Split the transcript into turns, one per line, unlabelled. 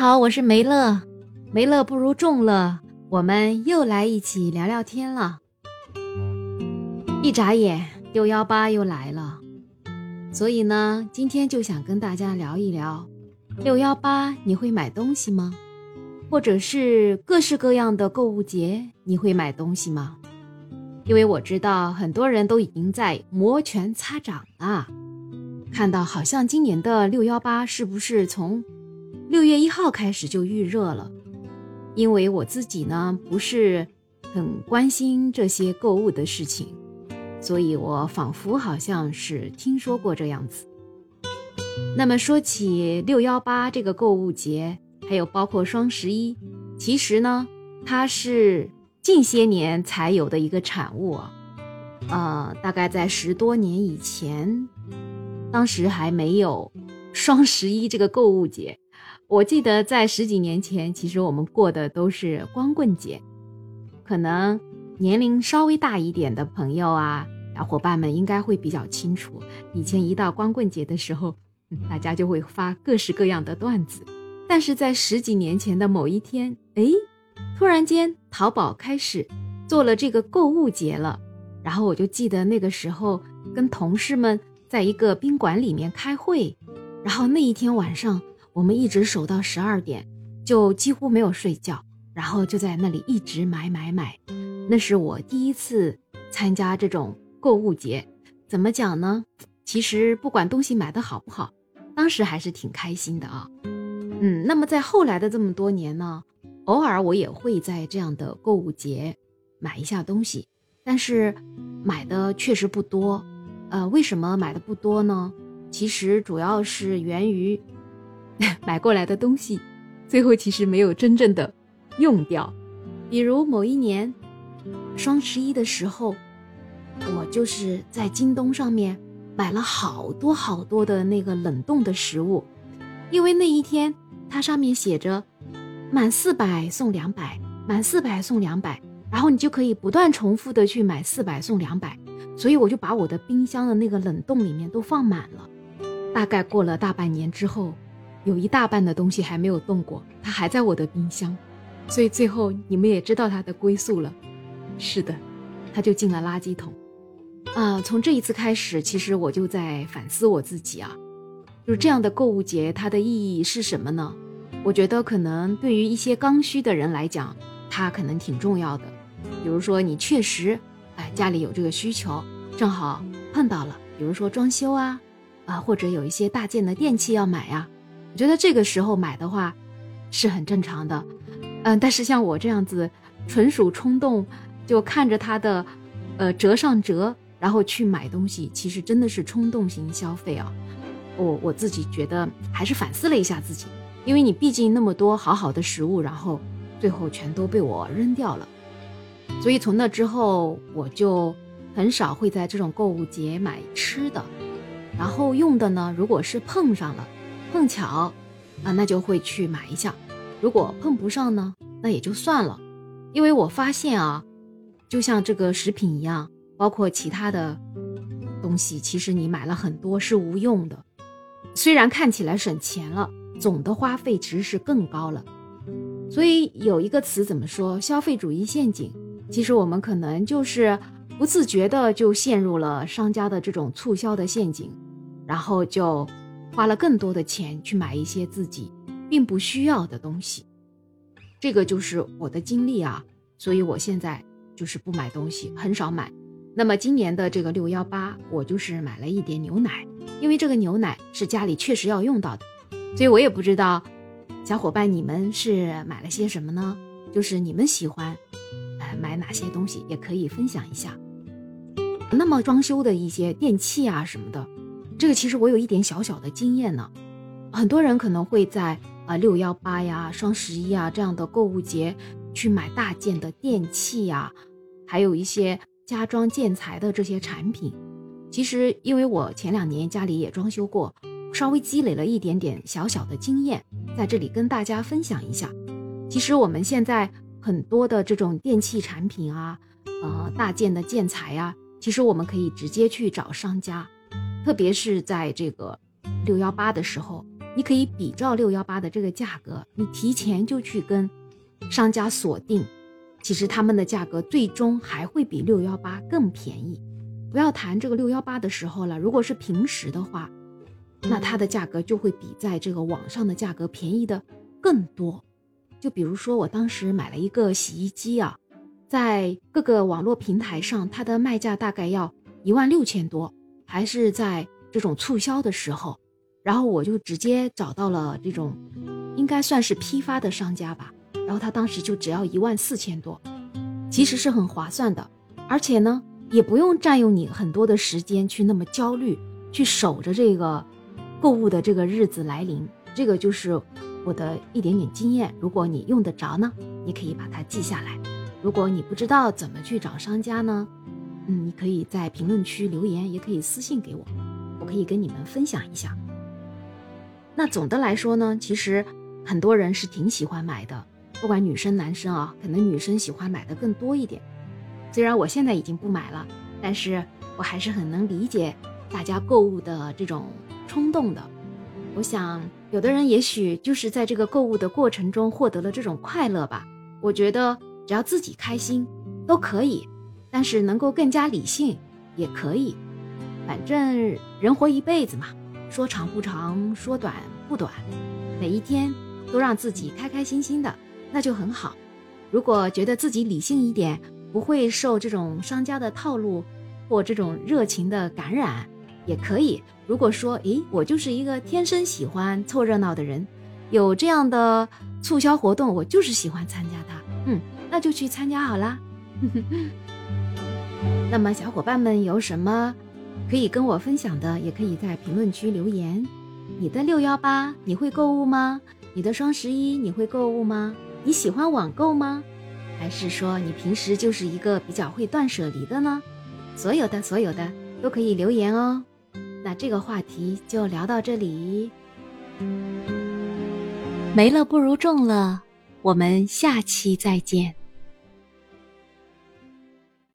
好，我是梅乐，梅乐不如众乐，我们又来一起聊聊天了。一眨眼，六幺八又来了，所以呢，今天就想跟大家聊一聊六幺八，你会买东西吗？或者是各式各样的购物节，你会买东西吗？因为我知道很多人都已经在摩拳擦掌了，看到好像今年的六幺八是不是从六月一号开始就预热了？因为我自己呢不是很关心这些购物的事情，所以我仿佛好像是听说过这样子。那么说起六幺八这个购物节，还有包括双十一，其实呢，它是。近些年才有的一个产物啊，呃，大概在十多年以前，当时还没有双十一这个购物节。我记得在十几年前，其实我们过的都是光棍节。可能年龄稍微大一点的朋友啊，小伙伴们应该会比较清楚，以前一到光棍节的时候，大家就会发各式各样的段子。但是在十几年前的某一天，哎。突然间，淘宝开始做了这个购物节了，然后我就记得那个时候跟同事们在一个宾馆里面开会，然后那一天晚上我们一直守到十二点，就几乎没有睡觉，然后就在那里一直买买买。那是我第一次参加这种购物节，怎么讲呢？其实不管东西买的好不好，当时还是挺开心的啊。嗯，那么在后来的这么多年呢？偶尔我也会在这样的购物节买一下东西，但是买的确实不多。呃，为什么买的不多呢？其实主要是源于 买过来的东西最后其实没有真正的用掉。比如某一年双十一的时候，我就是在京东上面买了好多好多的那个冷冻的食物，因为那一天它上面写着。满四百送两百，满四百送两百，然后你就可以不断重复的去买四百送两百，所以我就把我的冰箱的那个冷冻里面都放满了。大概过了大半年之后，有一大半的东西还没有动过，它还在我的冰箱，所以最后你们也知道它的归宿了。是的，它就进了垃圾桶。啊，从这一次开始，其实我就在反思我自己啊，就是这样的购物节它的意义是什么呢？我觉得可能对于一些刚需的人来讲，它可能挺重要的。比如说你确实，哎，家里有这个需求，正好碰到了。比如说装修啊，啊，或者有一些大件的电器要买呀，我觉得这个时候买的话是很正常的。嗯，但是像我这样子，纯属冲动，就看着它的，呃，折上折，然后去买东西，其实真的是冲动型消费啊。我我自己觉得还是反思了一下自己。因为你毕竟那么多好好的食物，然后最后全都被我扔掉了，所以从那之后我就很少会在这种购物节买吃的，然后用的呢，如果是碰上了，碰巧啊，那就会去买一下；如果碰不上呢，那也就算了。因为我发现啊，就像这个食品一样，包括其他的东西，其实你买了很多是无用的，虽然看起来省钱了。总的花费其实是更高了，所以有一个词怎么说？消费主义陷阱。其实我们可能就是不自觉的就陷入了商家的这种促销的陷阱，然后就花了更多的钱去买一些自己并不需要的东西。这个就是我的经历啊，所以我现在就是不买东西，很少买。那么今年的这个六幺八，我就是买了一点牛奶，因为这个牛奶是家里确实要用到的。所以我也不知道，小伙伴你们是买了些什么呢？就是你们喜欢，呃，买哪些东西也可以分享一下。那么装修的一些电器啊什么的，这个其实我有一点小小的经验呢。很多人可能会在啊六幺八呀、双十一啊这样的购物节去买大件的电器呀，还有一些家装建材的这些产品。其实因为我前两年家里也装修过。稍微积累了一点点小小的经验，在这里跟大家分享一下。其实我们现在很多的这种电器产品啊，呃，大件的建材啊，其实我们可以直接去找商家，特别是在这个六幺八的时候，你可以比照六幺八的这个价格，你提前就去跟商家锁定，其实他们的价格最终还会比六幺八更便宜。不要谈这个六幺八的时候了，如果是平时的话，那它的价格就会比在这个网上的价格便宜的更多。就比如说我当时买了一个洗衣机啊，在各个网络平台上，它的卖价大概要一万六千多，还是在这种促销的时候。然后我就直接找到了这种，应该算是批发的商家吧。然后他当时就只要一万四千多，其实是很划算的，而且呢也不用占用你很多的时间去那么焦虑，去守着这个购物的这个日子来临。这个就是我的一点点经验。如果你用得着呢，你可以把它记下来；如果你不知道怎么去找商家呢，嗯，你可以在评论区留言，也可以私信给我，我可以跟你们分享一下。那总的来说呢，其实很多人是挺喜欢买的，不管女生男生啊，可能女生喜欢买的更多一点。虽然我现在已经不买了，但是我还是很能理解大家购物的这种冲动的。我想，有的人也许就是在这个购物的过程中获得了这种快乐吧。我觉得只要自己开心都可以，但是能够更加理性也可以。反正人活一辈子嘛。说长不长，说短不短，每一天都让自己开开心心的，那就很好。如果觉得自己理性一点，不会受这种商家的套路或这种热情的感染，也可以。如果说，诶，我就是一个天生喜欢凑热闹的人，有这样的促销活动，我就是喜欢参加它，嗯，那就去参加好啦。那么，小伙伴们有什么？可以跟我分享的，也可以在评论区留言。你的六幺八你会购物吗？你的双十一你会购物吗？你喜欢网购吗？还是说你平时就是一个比较会断舍离的呢？所有的所有的都可以留言哦。那这个话题就聊到这里。没了不如中了，我们下期再见。